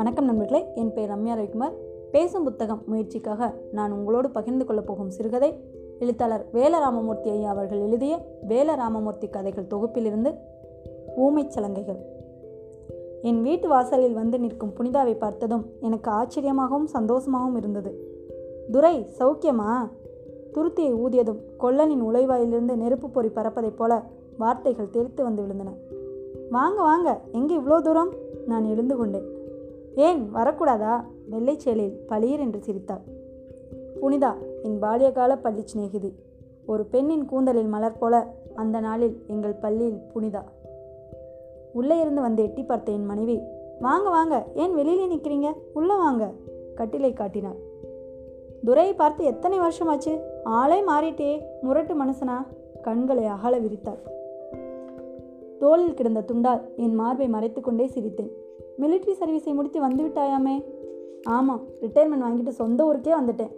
வணக்கம் நண்பர்களே என் பெயர் ரம்யா ரவிக்குமார். பேசும் புத்தகம் முயற்சிக்காக நான் உங்களோடு பகிர்ந்து கொள்ளப் போகும் சிறுகதை எழுத்தாளர் வேலராமமூர்த்தி ஐயா அவர்கள் எழுதிய வேலராமமூர்த்தி கதைகள் தொகுப்பிலிருந்து ஊமைச் சலங்கைகள். என் வீட்டு வாசலில் வந்து நிற்கும் புனிதாவை பார்த்ததும் எனக்கு ஆச்சரியமாகவும் சந்தோஷமாகவும் இருந்தது. துரை சௌக்கியமா? துருத்தியை ஊதியதும் கொல்லனின் உழைவாயிலிருந்து நெருப்பு பொறி பறப்பதைப் போல வார்த்தைகள் தெரித்து வந்து விழுந்தன. வாங்க வாங்க எங்கே இவ்வளோ தூரம்? நான் எழுந்து கொண்டேன். ஏன் வரக்கூடாதா? வெள்ளை சேலையில் பளீர் என்று சிரித்தாள். புனிதா என் பால்யகால பள்ளி சிநேகிதி. ஒரு பெண்ணின் கூந்தலில் மலர் போல அந்த நாளில் எங்கள் பள்ளியில் புனிதா. உள்ளே இருந்து வந்து எட்டி பார்த்த என் மனைவி வாங்க வாங்க ஏன் வெளியிலே நிற்கிறீங்க? உள்ளே வாங்க கட்டிலை காட்டினாள். துரையை பார்த்து எத்தனை வருஷமாச்சு? ஆளே மாறிட்டே முரட்டு மனுஷனா? கண்களை அகல விரித்தாள். தோளில் கிடந்த துண்டால் என் மார்பை மறைத்துக்கொண்டே சிரித்தேன். மிலிட்ரி சர்வீஸை முடித்து வந்து விட்டாயாமே ஆமாம் ரிட்டையர்மெண்ட் வாங்கிட்டு சொந்த ஊருக்கே வந்துட்டேன்.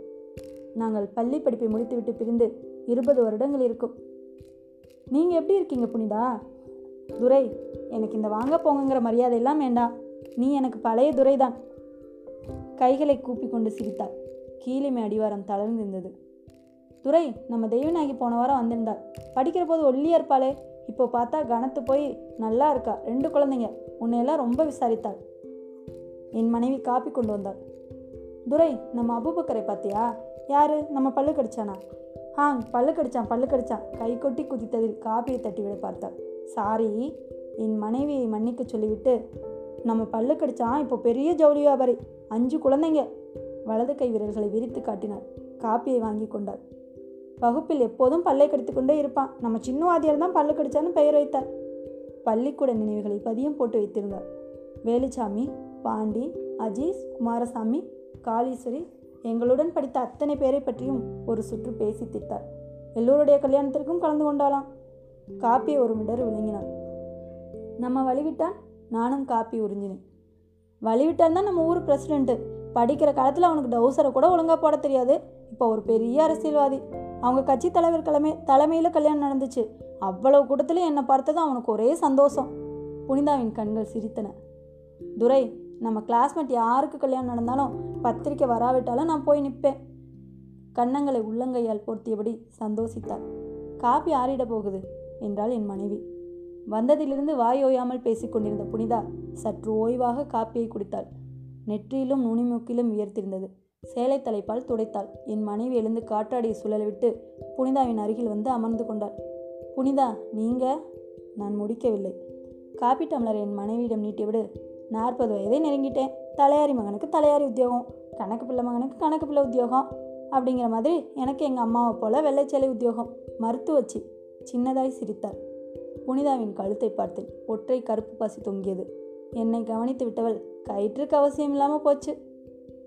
நாங்கள் பள்ளி படிப்பை முடித்துவிட்டு பிரிந்து இருபது வருடங்கள் இருக்கும். நீங்கள் எப்படி இருக்கீங்க புனிதா? துரை எனக்கு இந்த வாங்க போங்கங்கிற மரியாதையெல்லாம் வேண்டாம் நீ எனக்கு பழைய துரை தான். கைகளை கூப்பி கொண்டு சிரித்தாள் கீழிமை அடிவாரம் தளர்ந்திருந்தது துரை நம்ம தெய்வநாயகி போன வாரம் வந்திருந்தாள். படிக்கிற போது ஒல்லியா இருப்பாளே. இப்போ பார்த்தா கனத்து போய் நல்லா இருக்கா. ரெண்டு குழந்தைங்க. உன்னையெல்லாம் ரொம்ப விசாரித்தாள். என் மனைவி காப்பி கொண்டு வந்தாள். துரை நம்ம அபுபக்கரை பார்த்தியா? யாரு? நம்ம பல்லு கடிச்சானா? ஆங் பல்லு கடிச்சான் பல்லு கடிச்சான். கை கொட்டி குதித்ததில் காப்பியை தட்டிவிட பார்த்தாள். சாரி என் மனைவியை மன்னிக்க சொல்லிவிட்டு நம்ம பல்லு கடிச்சான் இப்போ பெரிய ஜவுளி வியாபாரி. அஞ்சு குழந்தைங்க. வலது கை விரல்களை விரித்து காட்டினாள். காப்பியை வாங்கி கொண்டாள். வகுப்பில் எப்போதும் பல்லை கடித்து கொண்டே இருப்பான். நம்ம சின்னவாதியார் தான் பல்லு கடிச்சான்னு பெயர் வைத்தார். பள்ளிக்கூட நினைவுகளை பதியம் போட்டு வைத்திருந்தார் வேலுச்சாமி பாண்டி அஜீஸ் குமாரசாமி காளீஸ்வரி எங்களுடன் படித்த அத்தனை பேரை பற்றியும் ஒரு சுற்று பேசி தித்தார் எல்லோருடைய கல்யாணத்திற்கும் கலந்து கொண்டாலாம் காப்பியை ஒரு மிடர் விளங்கினான். நம்ம வழிவிட்டான் நானும் காப்பி உறிஞ்சினேன். வழிவிட்டான் தான் நம்ம ஊர் பிரசிடென்ட்டு படிக்கிற காலத்தில் அவனுக்கு டவுசரை கூட ஒழுங்காக போட தெரியாது. இப்போ ஒரு பெரிய அரசியல்வாதி. அவங்க கட்சி தலைவர் கிழமை தலைமையில் கல்யாணம் நடந்துச்சு. அவ்வளவு கூட்டத்திலும் என்னை பார்த்ததும் அவனுக்கு ஒரே சந்தோஷம். புனிதாவின் கண்கள் சிரித்தன. துரை நம்ம கிளாஸ்மேட் யாருக்கு கல்யாணம் நடந்தாலும் பத்திரிக்கை வராவிட்டாலும் நான் போய் நிற்பேன் கன்னங்களை உள்ளங்கையால் பொருத்தியபடி சந்தோஷித்தாள். காப்பி ஆறிட போகுது என்றாள் என் மனைவி. வந்ததிலிருந்து வாய் ஓயாமல் பேசிக்கொண்டிருந்த புனிதா சற்று ஓய்வாக காப்பியை குடித்தாள். நெற்றியிலும் நுனிமூக்கிலும் உயர்த்திருந்தது சேலை தலைப்பால் துடைத்தாள். என் மனைவி எழுந்து காற்றாடியை சுழலவிட்டு புனிதாவின் அருகில் வந்து அமர்ந்து கொண்டாள். புனிதா நீங்க? நான் முடிக்கவில்லை. காப்பி டம்ளர் என் மனைவியிடம் நீட்டிவிடு. நாற்பது வயதை நெருங்கிட்டேன். தலையாரி மகனுக்கு தலையாரி உத்தியோகம். கணக்கு பிள்ளை மகனுக்கு கணக்கு பிள்ளை உத்தியோகம். அப்படிங்கிற மாதிரி எனக்கு எங்கள் அம்மாவை போல வெள்ளைச்சேலை உத்தியோகம். மருத்துவச்சி சின்னதாய் சிரித்தாள். புனிதாவின் கழுத்தை பார்த்தேன் ஒற்றை கருப்பு பசி தொங்கியது. என்னை கவனித்து விட்டவள் கயிற்றுக்கு அவசியம் இல்லாமல் போச்சு.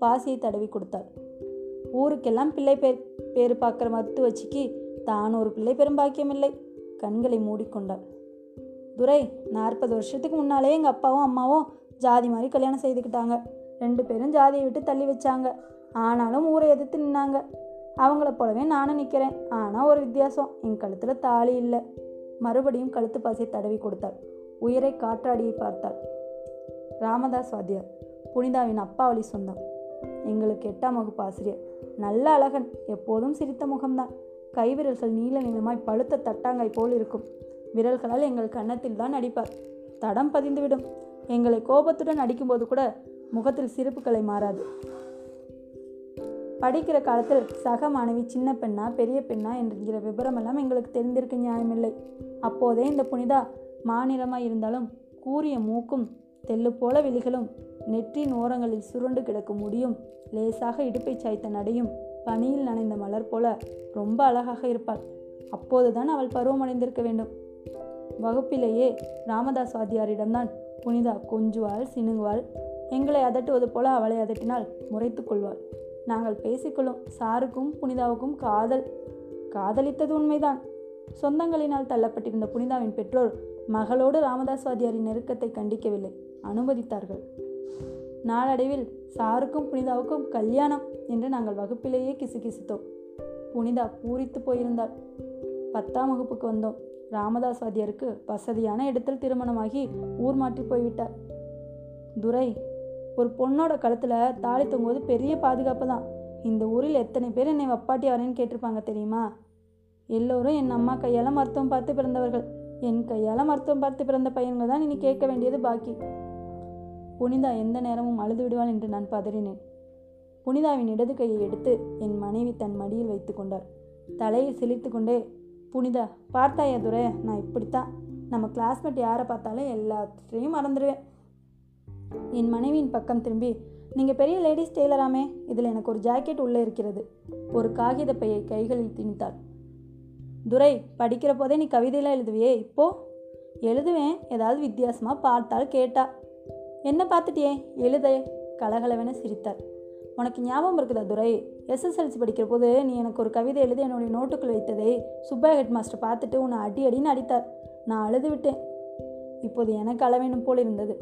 பாசியை தடவி கொடுத்தாள். ஊருக்கெல்லாம் பிள்ளை பேர் பேர் பார்க்குற மருத்துவச்சிக்கு தான் ஒரு பிள்ளை பெரும் பாக்கியமில்லை கண்களை மூடிக்கொண்டாள். துரை நாற்பது வருஷத்துக்கு முன்னாலே எங்கள் அப்பாவும் அம்மாவும் ஜாதி மாதிரி கல்யாணம் செய்துக்கிட்டாங்க. ரெண்டு பேரும் ஜாதியை விட்டு தள்ளி வச்சாங்க. ஆனாலும் ஊரை எதிர்த்து நின்னாங்க. அவங்கள போலவே நானும் நிற்கிறேன் ஆனால் ஒரு வித்தியாசம் என் கழுத்தில் தாலி இல்லை. மறுபடியும் கழுத்து பாசியை தடவி கொடுத்தாள். உயிரை காற்றாடியை பார்த்தாள். ராமதாஸ் வாத்தியார் புனிதாவின் அப்பாவளி சொந்தம் எங்களுக்கு எட்டாம் வகுப்பு ஆசிரியர். நல்ல அழகன் எப்போதும் சிரித்த முகம்தான். கைவிரல்கள் நீல நீளமாய் பழுத்த தட்டாங்காய் போல் இருக்கும். விரல்களால் எங்கள் கன்னத்தில் தான் அடிப்பார். தடம் பதிந்துவிடும். எங்களை கோபத்துடன் அடிக்கும்போது கூட முகத்தில் சிரிப்புகளை மாறாது. படிக்கிற காலத்தில் சக மாணவி சின்ன பெண்ணா பெரிய பெண்ணா என்கிற விவரமெல்லாம் எங்களுக்கு தெரிந்திருக்க நியாயமில்லை. அப்போதே இந்த புனிதா மாநிலமாய் இருந்தாலும் கூரிய மூக்கும் தெல்லு போல விழிகளும் நெற்றின் ஓரங்களில் சுருண்டு கிடக்கும் முடியும். லேசாக இடுப்பை சாய்த்த நடையும் பனியில் நனைந்த மலர் போல ரொம்ப அழகாக இருப்பாள். அப்போதுதான் அவள் பருவமடைந்திருக்க வேண்டும். வகுப்பிலேயே ராமதாஸ் வாத்தியாரிடம்தான் புனிதா கொஞ்சுவாள் சினுங்குவாள் எங்களை அதட்டுவது போல அவளை அதட்டினால் முறைத்து கொள்வாள். நாங்கள் பேசிக்கொள்ளும் சாருக்கும் புனிதாவுக்கும் காதல். காதலித்தது உண்மைதான். சொந்தங்களினால் தள்ளப்பட்டிருந்த புனிதாவின் பெற்றோர் மகளோடு ராமதாஸ் வாதியாரின் நெருக்கத்தை கண்டிக்கவில்லை. அனுமதித்தார்கள். நாளடைவில் சாருக்கும் புனிதாவுக்கும் கல்யாணம் என்று நாங்கள் வகுப்பிலேயே கிசுகிசுத்தோம். புனிதா பூரித்து போயிருந்தாள். பத்தாம் வகுப்புக்கு வந்தோம். ராமதாஸ் வாதியாருக்கு வசதியான இடத்தில் திருமணமாகி ஊர் மாற்றி போய்விட்டார். துரை ஒரு பொண்ணோட கழுத்தில் தாலி தொங்குவது பெரிய பாதுகாப்பு தான் இந்த ஊரில் எத்தனை பேர் என்னை வப்பாட்டி வரேன்னு கேட்டிருப்பாங்க தெரியுமா? எல்லோரும் என் அம்மா கையால் மருத்துவம் பார்த்து பிறந்தவர்கள். என் கையால் மருத்துவம் பார்த்து பிறந்த பையன்கள் தான் இனி கேட்க வேண்டியது பாக்கி. புனிதா எந்த நேரமும் அழுது விடுவாள் என்று நான் பதறினேன். புனிதாவின் இடது கையை எடுத்து என் மனைவி தன் மடியில் வைத்து கொண்டார். தலையை சிலித்து கொண்டே புனிதா பார்த்தாயா துரை? நான் இப்படித்தான். நம்ம கிளாஸ்மேட் யாரை பார்த்தாலும் எல்லாத்தையும் மறந்துடுவேன் என் மனைவியின் பக்கம் திரும்பி நீங்கள் பெரிய லேடிஸ் டெய்லராமே இதில் எனக்கு ஒரு ஜாக்கெட் உள்ளே இருக்கிறது. ஒரு காகித பையை கைகளில் திணித்தாள். துரை படிக்கிற போதே நீ கவிதையெல்லாம் எழுதுவியே இப்போ? எழுதுவேன். ஏதாவது வித்தியாசமாக பார்த்தால் கேட்டா. என்ன பார்த்துட்டியே? எழுத. கலகலவென சிரித்தார். உனக்கு ஞாபகம் இருக்குதா துரை? எஸ்எஸ்எல்சி படிக்கிற போது நீ எனக்கு ஒரு கவிதை எழுதி என்னுடைய நோட்டுக்குள் வைத்ததை சுப்பா ஹெட் மாஸ்டர் பார்த்துட்டு உன்னை அடி அடின்னு அடித்தார். நான் அழுது விட்டேன். இப்போது எனக்கு அளவேணும் போல் இருந்தது.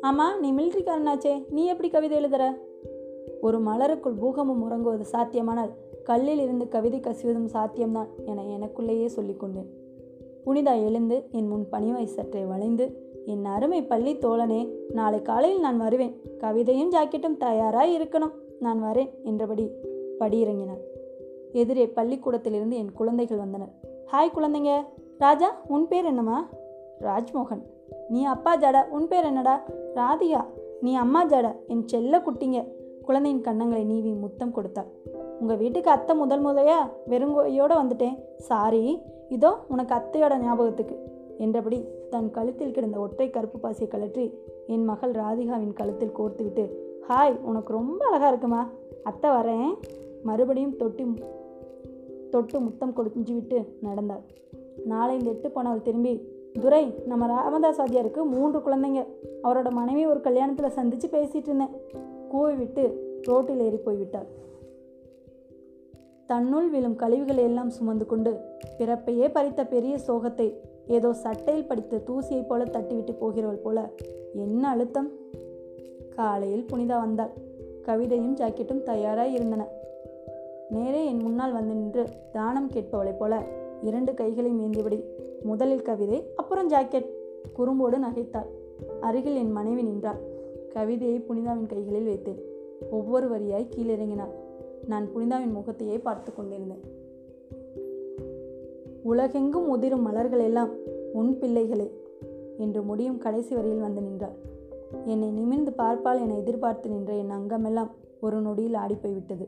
ஆமாம் நீ மிலிட்ரிக்காரனாச்சே நீ எப்படி கவிதை எழுதுற? ஒரு மலருக்குள் பூகம்பம் உறங்குவது சாத்தியமானால் கல்லில் இருந்து கவிதை கசிவதும் சாத்தியம்தான் என எனக்குள்ளேயே சொல்லிக்கொண்டேன். புனிதா எழுந்து என் முன் பணிவாய் சற்றே வளைந்து என் அருமை பள்ளி தோழனே நாளை காலையில் நான் வருவேன். கவிதையும் ஜாக்கெட்டும் தயாராய் இருக்கணும். நான் வரேன் என்றபடி படியிறங்கினார் எதிரே பள்ளிக்கூடத்திலிருந்து என் குழந்தைகள் வந்தனர். ஹாய் குழந்தைங்க. ராஜா உன் பேர் என்னம்மா? ராஜ்மோகன். நீ அப்பா ஜாடா உன் பேர் என்னடா? ராதிகா. நீ அம்மா ஜாடா என் செல்ல குட்டிங்க. குழந்தையின் கண்ணங்களை நீவி முத்தம் கொடுத்தாள். உங்கள் வீட்டுக்கு அத்தை முதல் முதையா வெறுங்கோயோடு வந்துட்டேன். சாரி இதோ உனக்கு அத்தையோட ஞாபகத்துக்கு. என்றபடி தன் கழுத்தில் கிடந்த ஒற்றை கருப்பு பாசியை கழற்றி என் மகள் ராதிகாவின் கழுத்தில் கோர்த்துவிட்டு ஹாய் உனக்கு ரொம்ப அழகாக இருக்குமா? அத்தை வரேன். மறுபடியும் தொட்டி தொட்டு முத்தம் கொடுஞ்சு விட்டு நடந்தாள் நாளை இந்த எட்டு போனவள் திரும்பி துரை நம்ம ராமதாஸ் வாத்தியாருக்கு மூன்று குழந்தைங்க. அவரோட மனைவி ஒரு கல்யாணத்தில் சந்தித்து பேசிகிட்டு இருந்தேன். கூவி விட்டு ரோட்டில் ஏறி போய்விட்டாள் தன்னுள் விழும் கழிவுகளை எல்லாம் சுமந்து கொண்டு பிறப்பையே பறித்த பெரிய சோகத்தை ஏதோ சட்டையில் படித்த தூசியைப் போல தட்டிவிட்டு போகிறவள் போல. என்ன அழுத்தம்? காலையில் புனிதா வந்தாள். கவிதையும் ஜாக்கெட்டும் தயாராக இருந்தன. நேரே என் முன்னால் வந்து நின்று தானம் கேட்பவளைப் போல இரண்டு கைகளையும் ஏந்தியபடி முதலில் கவிதை அப்புறம் ஜாக்கெட் குறும்போடு நகைத்தாள். அருகில் என் மனைவி நின்றாள். கவிதையை புனிதாவின் கைகளில் வைத்தேன். ஒவ்வொரு வரியாய் கீழிறங்கினாள். நான் புனிதாவின் முகத்தையே பார்த்து கொண்டிருந்தேன். உலகெங்கும் உதிரும் மலர்கள் எல்லாம் உன் பிள்ளைகளே என்று முடியும் கடைசி வரையில் வந்து நின்றாள். என்னை நிமிர்ந்து பார்ப்பால் என எதிர்பார்த்து நின்ற என் அங்கமெல்லாம் ஒரு நொடியில் ஆடிப்போய்விட்டது.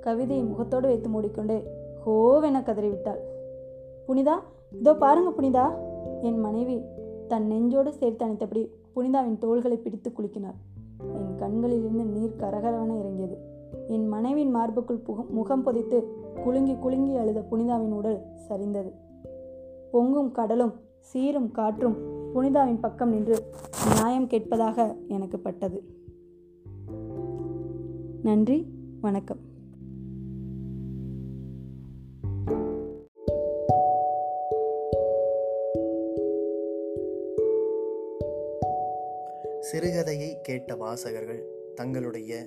கவிதையை முகத்தோடு வைத்து மூடிக்கொண்டே ஹோவென கதறிவிட்டாள். புனிதா இதோ பாருங்க புனிதா என் மனைவி தன் நெஞ்சோடு சேர்த்து அணைத்தபடி புனிதாவின் தோள்களை பிடித்து குலுக்கினார் என் கண்களிலிருந்து நீர் கரகரவென இறங்கியது. என் மனைவின் மார்புக்குள் புகம் முகம் பொதித்து குலுங்கி குலுங்கி அழுத புனிதாவின் உடல் சரிந்தது. பொங்கும் கடலும் சீரும் காற்றும் புனிதாவின் பக்கம் நின்று நியாயம் கேட்பதாக எனக்கு பட்டது. நன்றி வணக்கம். சிறுகதையை கேட்ட வாசகர்கள் தங்களுடைய